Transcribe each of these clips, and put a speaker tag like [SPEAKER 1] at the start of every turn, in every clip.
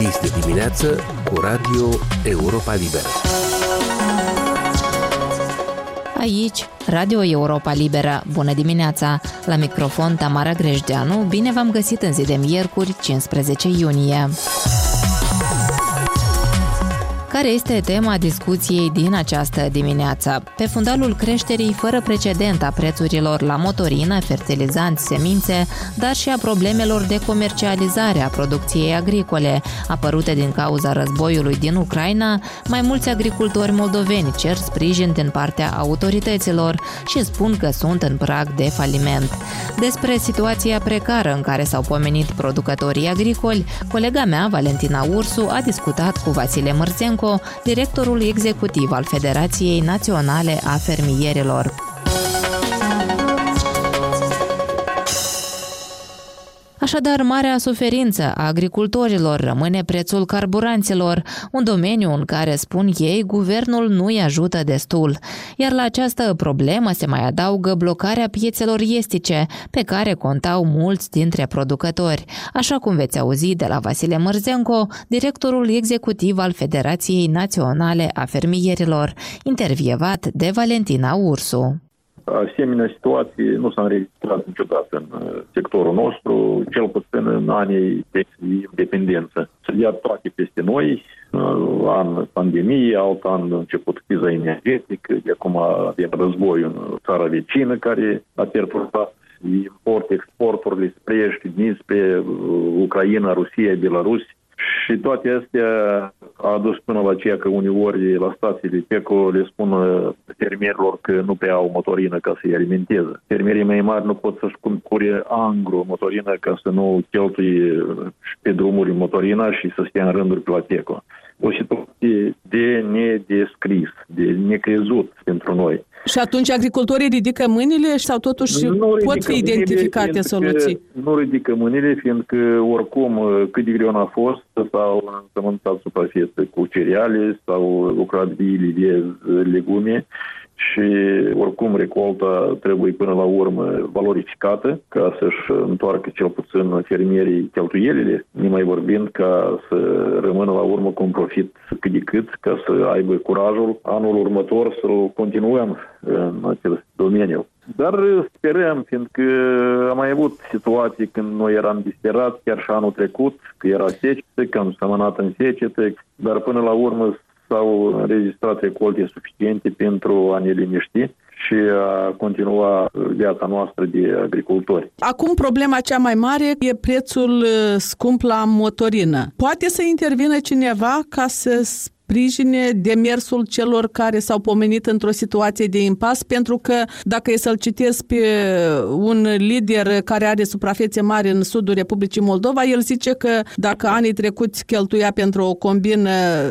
[SPEAKER 1] Dis de dimineață cu Radio Europa Liberă.
[SPEAKER 2] Aici, Radio Europa Liberă. Bună dimineața! La microfon Tamara Grejdeanu, bine v-am găsit în zi de miercuri, 15 iunie. Care este tema discuției din această dimineață? Pe fundalul creșterii fără precedent a prețurilor la motorină, fertilizanți, semințe, dar și a problemelor de comercializare a producției agricole, apărute din cauza războiului din Ucraina, mai mulți agricultori moldoveni cer sprijin din partea autorităților și spun că sunt în prag de faliment. Despre situația precară în care s-au pomenit producătorii agricoli, colega mea, Valentina Ursu, a discutat cu Vasile Mărțencu Stanco, directorul executiv al Federației Naționale a Fermierilor. Așadar, marea suferință a agricultorilor rămâne prețul carburanților, un domeniu în care, spun ei, guvernul nu îi ajută destul. Iar la această problemă se mai adaugă blocarea piețelor estice, pe care contau mulți dintre producători, așa cum veți auzi de la Vasile Mărzenco, directorul executiv al Federației Naționale a Fermierilor, intervievat de Valentina Ursu.
[SPEAKER 3] Asemenea situații nu s-a înregistrat niciodată în uh, sectorul nostru, cel puțin în anii de independență. Se dea toate peste noi, uh, an pandemie, alt an început criza energetică, de acum avem război în țara vecină care a perturbat import, exporturile spre est, spre uh, Ucraina, Rusia, Belarus. Și toate astea a adus până la ceea că uneori la stațiile PECO le spun fermierilor că nu pe au motorină ca să-i alimenteze. Fermierii mai mari nu pot să-și cumpure angro motorină ca să nu cheltuie pe drumuri motorina și să stea în rânduri pe la PECO o situație de nedescris, de necrezut pentru noi.
[SPEAKER 4] Și atunci agricultorii ridică mâinile sau totuși nu pot fi identificate soluții?
[SPEAKER 3] Nu ridică mâinile, fiindcă oricum cât de greu a fost sau înțământat suprafețe cu cereale sau lucrat viile de legume, și oricum recolta trebuie până la urmă valorificată ca să-și întoarcă cel puțin fermierii cheltuielile, mai vorbind ca să rămână la urmă cu un profit cât de cât, ca să aibă curajul anul următor să-l continuăm în acest domeniu. Dar sperăm, fiindcă am mai avut situații când noi eram disperați, chiar și anul trecut, că era secetă, că am sămănat în secetă, dar până la urmă s-au înregistrat recolte suficiente pentru a ne liniști și a continua viața noastră de agricultori.
[SPEAKER 4] Acum problema cea mai mare e prețul uh, scump la motorină. Poate să intervină cineva ca să sprijine demersul celor care s-au pomenit într-o situație de impas, pentru că dacă e să-l citesc pe un lider care are suprafețe mari în sudul Republicii Moldova, el zice că dacă anii trecuți cheltuia pentru o combină 3-4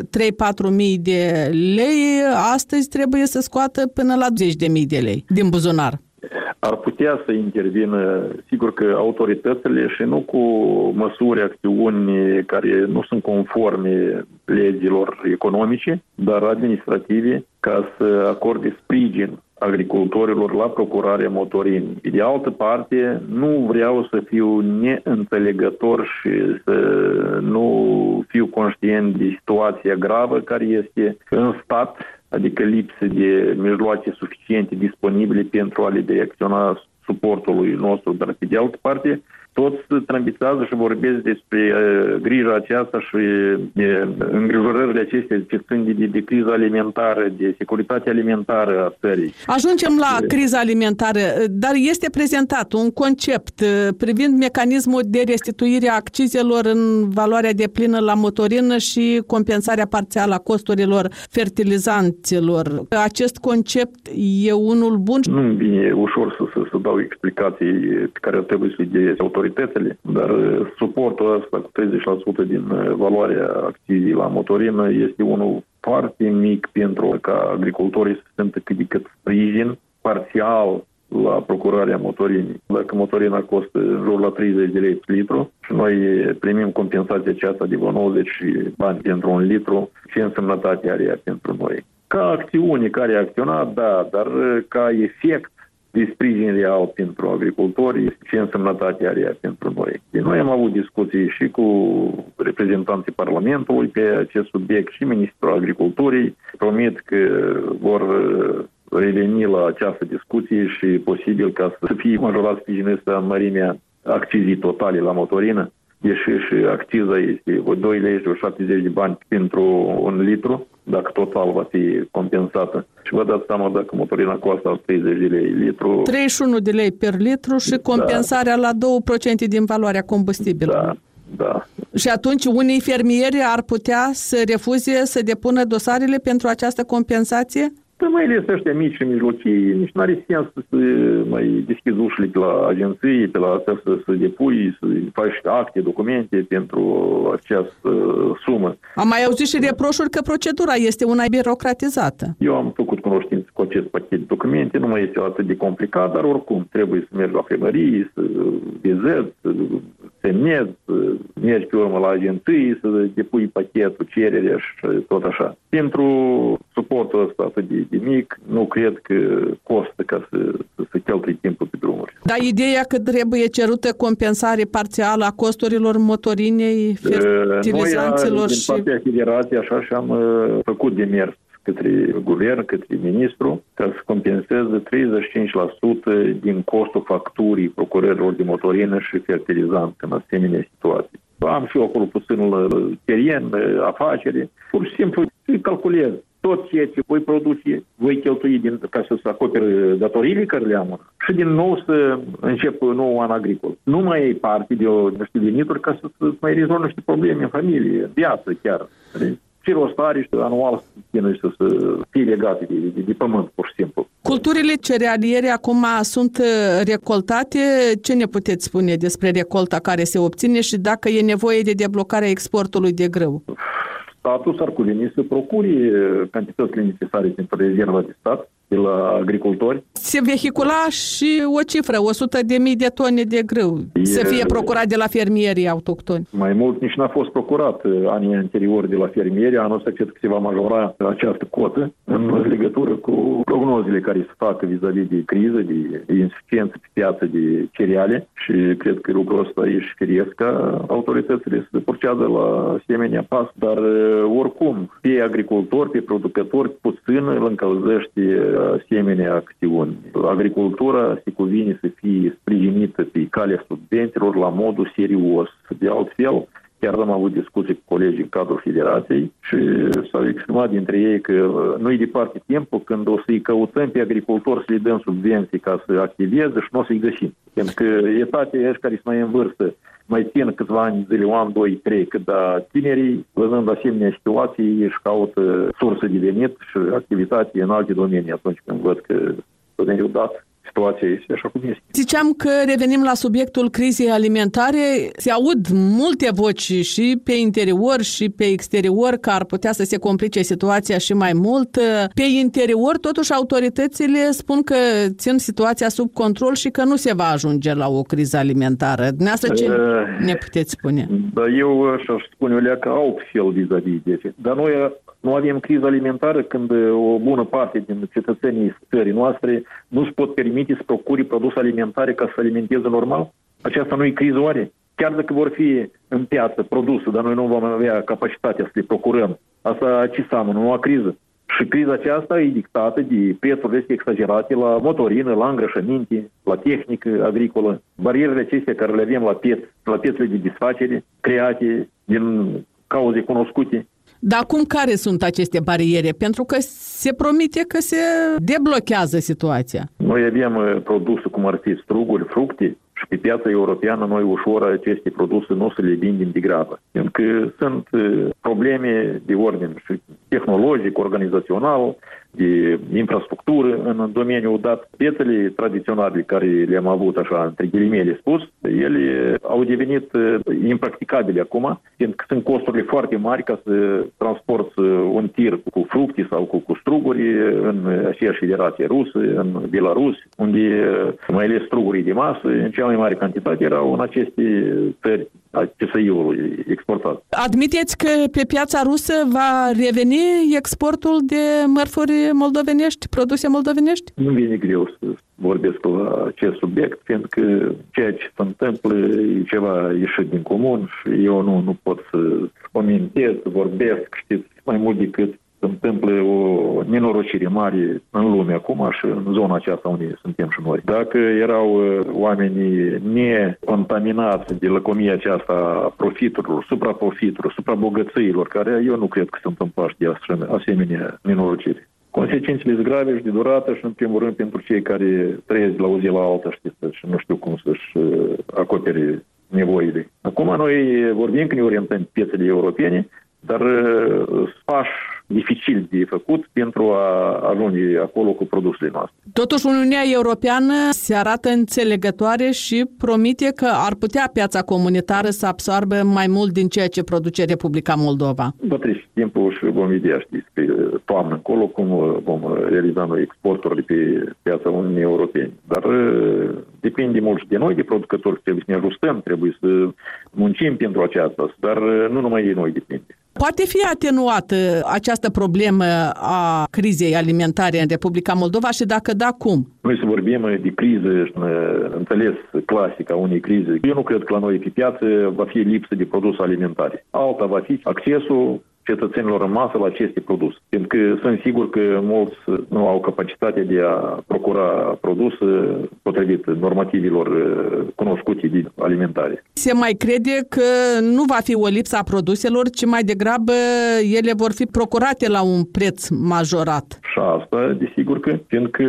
[SPEAKER 4] mii de lei, astăzi trebuie să scoată până la 10 de mii de lei din buzunar
[SPEAKER 3] ar putea să intervină, sigur că autoritățile și nu cu măsuri, acțiuni care nu sunt conforme legilor economice, dar administrative, ca să acorde sprijin agricultorilor la procurarea motorinii. De altă parte, nu vreau să fiu neînțelegător și să nu fiu conștient de situația gravă care este în stat adică lipsă de mijloace suficiente disponibile pentru a le direcționa suportului nostru, dar pe de altă parte, toți trambițează și vorbesc despre uh, grija aceasta și uh, îngrijorările acestea ce țin de, de, de criza alimentară, de securitate alimentară a țării.
[SPEAKER 4] Ajungem la criza alimentară, dar este prezentat un concept uh, privind mecanismul de restituire a accizelor în valoarea de plină la motorină și compensarea parțială a costurilor fertilizanților. Acest concept e unul bun?
[SPEAKER 3] Nu e ușor să, să, să dau explicații pe care trebuie să le autoritățile, dar uh, suportul ăsta cu 30% din uh, valoarea activii la motorină este unul foarte mic pentru ca agricultorii să se simtă cât de cât sprijin parțial la procurarea motorinii. Dacă motorina costă în jur la 30 de lei pe litru și noi primim compensația aceasta de vreo 90 bani pentru un litru, ce însemnătate are ea pentru noi? Ca acțiune care a acționat, da, dar uh, ca efect de sprijin real pentru agricultori, ce însemnătate are ea pentru noi. De noi am avut discuții și cu reprezentanții Parlamentului pe acest subiect și Ministrul Agriculturii. Promit că vor reveni la această discuție și posibil ca să fie majorat sprijinista în mărimea accizii totale la motorină, deși și acciza este 2 lei și 70 de bani pentru un litru, dacă total va fi compensată. Și vă dați seama dacă motorina costă 30 de lei litru.
[SPEAKER 4] 31 de lei per litru și da. compensarea da. la 2% din valoarea combustibilului.
[SPEAKER 3] Da. Da.
[SPEAKER 4] Și atunci unii fermieri ar putea să refuze să depună dosarele pentru această compensație?
[SPEAKER 3] Că mai ales ăștia mici și mijlocii, nici nu are sens să mai deschizi ușile pe la agenții, pe la astea să, să depui, să faci acte, documente pentru această sumă.
[SPEAKER 4] Am mai auzit și reproșuri că procedura este una birocratizată.
[SPEAKER 3] Eu am făcut cunoștință cu acest pachet de documente, nu mai este atât de complicat, dar oricum trebuie să mergi la primărie, să vizezi, să semnezi, să mergi pe urmă la agenții, să depui pachetul, cererea și tot așa. Pentru suportul ăsta atât de de mic, nu cred că costă ca să, să, să cheltui timpul pe drumuri.
[SPEAKER 4] Dar ideea că trebuie cerută compensare parțială a costurilor motorinei, fertilizanților
[SPEAKER 3] Noi,
[SPEAKER 4] și...
[SPEAKER 3] din partea federației, așa și am uh, făcut demers către guvern, către ministru, ca să compenseze 35% din costul facturii procurărilor de motorină și fertilizant în asemenea situații. Am și eu acolo puțin la teren, afacere, pur și simplu calculez tot ceea ce voi produce, voi cheltui din, ca să se acopere datoriile care le am și din nou să încep nou an agricol. Nu mai ai parte de o, niște venituri ca să, să mai rezolvi niște probleme în familie, în viață chiar. Ce rost are și anual să să, să fie legate de, de, de pământ, pur și simplu.
[SPEAKER 4] Culturile cerealiere acum sunt uh, recoltate. Ce ne puteți spune despre recolta care se obține și dacă e nevoie de deblocarea exportului de grâu?
[SPEAKER 3] statul s-ar cuveni să procure cantitățile necesare pentru rezerva de stat de la agricultori.
[SPEAKER 4] Se vehicula și o cifră, 100 de mii de tone de grâu, e, să fie procurat de la fermierii autohtoni.
[SPEAKER 3] Mai mult nici n-a fost procurat uh, anii anteriori de la fermieri. Anul ăsta cred că se va majora această cotă în legătură cu prognozele care se fac vis-a-vis de criză, de, de insuficiență pe piață de cereale și cred că lucrul ăsta e și firesc ca autoritățile să porcează la asemenea pas, dar uh, oricum, pe agricultori, pe producători, puțin îl încălzește asemenea acțiuni. Agricultura se cuvine să fie sprijinită pe calea studenților la modul serios. De altfel, Chiar am avut discuții cu colegii în cadrul federației și s-au exprimat dintre ei că nu-i departe timpul când o să-i căutăm pe agricultori să le dăm subvenții ca să activeze și nu o să-i găsim. Pentru că etatea ăștia care sunt mai în vârstă mai țin câțiva ani zile, un an, doi, trei, cât da tinerii, văzând asemenea situații, își caută sursă de venit și activitate în alte domenii atunci când văd că domeniul dat situația este așa cum este.
[SPEAKER 4] Ziceam că revenim la subiectul crizei alimentare. Se aud multe voci și pe interior și pe exterior că ar putea să se complice situația și mai mult. Pe interior, totuși, autoritățile spun că țin situația sub control și că nu se va ajunge la o criză alimentară. Dumneavoastră ce uh, ne puteți spune?
[SPEAKER 3] Da, eu aș spune, Olea, că altfel vis-a-vis de Dar noi nu avem criză alimentară când o bună parte din cetățenii țării noastre nu își pot permite să procure produse alimentare ca să se alimenteze normal? Aceasta nu e criză oare? Chiar dacă vor fi în piață produse, dar noi nu vom avea capacitatea să le procurăm, asta ce seamănă? Nu o criză. Și criza aceasta e dictată de prețurile exagerate la motorină, la îngrășăminte, la tehnică agricolă. Barierele acestea care le avem la pieț, la piețele de desfacere, create din cauze cunoscute.
[SPEAKER 4] Dar acum care sunt aceste bariere? Pentru că se promite că se deblochează situația.
[SPEAKER 3] Noi avem uh, produse cum ar fi struguri, fructe, și pe piața europeană noi ușor aceste produse nu să le vindem de grabă. Pentru că sunt uh, probleme de ordin și tehnologic, organizațional, de infrastructură în domeniul dat. Piețele tradiționale care le-am avut așa, între ghilimele spus, ele au devenit uh, impracticabile acum, pentru că sunt costurile foarte mari ca să transporti un tir cu fructe sau cu, cu struguri în aceeași federație rusă, în Belarus, unde mai ales strugurii de masă, în cea mai mare cantitate erau în aceste țări a CSI-ului exportat.
[SPEAKER 4] Admiteți că pe piața rusă va reveni exportul de mărfuri moldovenești, produse moldovenești?
[SPEAKER 3] Nu vine greu să vorbesc la acest subiect, fiindcă ceea ce se întâmplă e ceva ieșit din comun și eu nu, nu pot să comentez, să vorbesc, știți, mai mult decât se întâmplă o nenorocire mare în lume acum și în zona aceasta unde suntem și noi. Dacă erau uh, oamenii necontaminați de lăcomia aceasta a profiturilor, supraprofiturilor, suprabogățiilor, care eu nu cred că sunt împași de asemenea nenorocire. Consecințele sunt grave și de durată și, în primul rând, pentru cei care trăiesc de la o zi la alta, știți, și nu știu cum să-și uh, acopere nevoile. Acum noi vorbim că ne orientăm piețele europene, dar uh, pași dificil de făcut pentru a ajunge acolo cu produsele noastre.
[SPEAKER 4] Totuși, Uniunea Europeană se arată înțelegătoare și promite că ar putea piața comunitară să absorbe mai mult din ceea ce produce Republica Moldova.
[SPEAKER 3] Va trece timpul și vom vedea, știți, pe toamnă încolo cum vom realiza noi exporturile pe piața Uniunii Europene. Dar depinde mult și de noi, de producători, trebuie să ne ajustăm, trebuie să muncim pentru aceasta, dar nu numai de noi depinde.
[SPEAKER 4] Poate fi atenuată această problemă a crizei alimentare în Republica Moldova și dacă da, cum?
[SPEAKER 3] Noi să vorbim de criză, înțeles clasic a unei crize. Eu nu cred că la noi pe piață va fi lipsă de produse alimentare. Alta va fi accesul cetățenilor în masă la aceste produse. Pentru că sunt sigur că mulți nu au capacitatea de a procura produse potrivit normativilor uh, cunoscute din alimentare.
[SPEAKER 4] Se mai crede că nu va fi o lipsă a produselor, ci mai degrabă ele vor fi procurate la un preț majorat.
[SPEAKER 3] Și asta, desigur că, fiindcă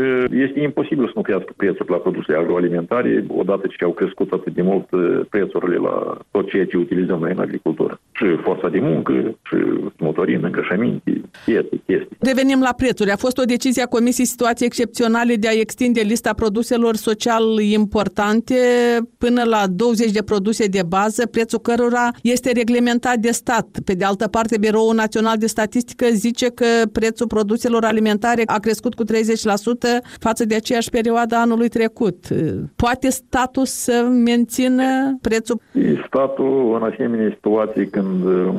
[SPEAKER 3] este imposibil să nu crească prețul la produse agroalimentare, odată ce au crescut atât de mult uh, prețurile la tot ceea ce utilizăm noi în agricultură. Și forța de muncă, și motorină, îngrășăminte, chestii, chestii.
[SPEAKER 4] Revenim la prețuri. A fost o decizie a Comisiei Situații Excepționale de a extinde lista produselor social importante până la 20 de produse de bază, prețul cărora este reglementat de stat. Pe de altă parte, Biroul Național de Statistică zice că prețul produselor alimentare a crescut cu 30% față de aceeași perioadă anului trecut. Poate statul să mențină prețul?
[SPEAKER 3] Statul, în asemenea situații, când,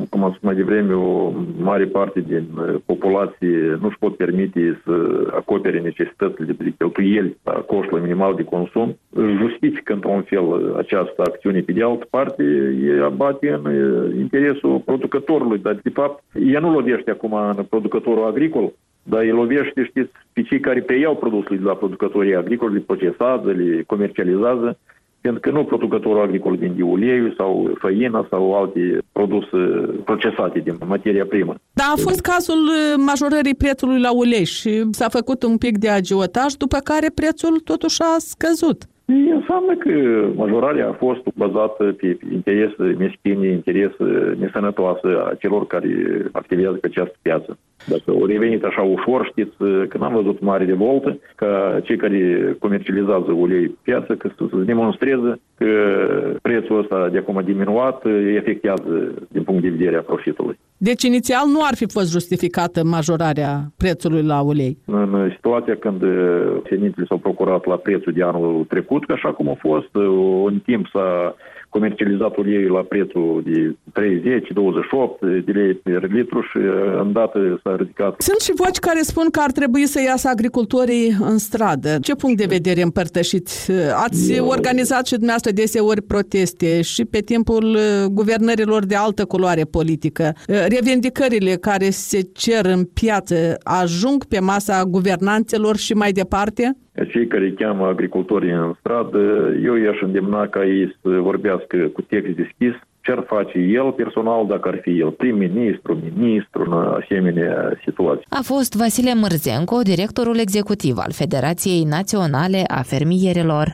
[SPEAKER 3] cum am spus mai devreme, o mare parte din uh, populație nu își pot permite să acopere necesitățile de cheltuieli la costul minimal de consum, justifică într-un fel această acțiune. Pe de altă parte, e abate în uh, interesul producătorului, dar de fapt ea nu lovește acum în producătorul agricol, dar îi lovește, știți, pe cei care preiau produsele de la producătorii agricoli, le procesează, le comercializează pentru că nu producătorul agricol vinde uleiul sau făina sau alte produse procesate din materia primă.
[SPEAKER 4] Da, a fost cazul uh, majorării prețului la ulei și s-a făcut un pic de agiotaj, după care prețul totuși a scăzut.
[SPEAKER 3] Înseamnă că majorarea a fost bazată pe interese meschine, interese nesănătoase a celor care activează pe această piață. Dacă au revenit așa ușor, știți că n-am văzut mare de voltă ca cei care comercializează ulei pe piață că să, să demonstreze că prețul ăsta de acum diminuat efectează din punct de vedere a profitului.
[SPEAKER 4] Deci inițial nu ar fi fost justificată majorarea prețului la ulei?
[SPEAKER 3] În situația când semințele s-au procurat la prețul de anul trecut, așa cum a fost, în timp s-a comercializat uleiul la prețul de 30-28 de lei per litru și îndată s-a ridicat.
[SPEAKER 4] Sunt și voci care spun că ar trebui să iasă agricultorii în stradă. Ce punct de vedere împărtășiți? Ați Eu... organizat și dumneavoastră deseori proteste și pe timpul guvernărilor de altă culoare politică. Revendicările care se cer în piață ajung pe masa guvernanțelor și mai departe?
[SPEAKER 3] cei care cheamă agricultorii în stradă, eu i-aș îndemna ca ei să vorbească cu text deschis, ce ar face el personal dacă ar fi el prim-ministru, ministru în asemenea situații.
[SPEAKER 2] A fost Vasile Mărzenco, directorul executiv al Federației Naționale a Fermierilor.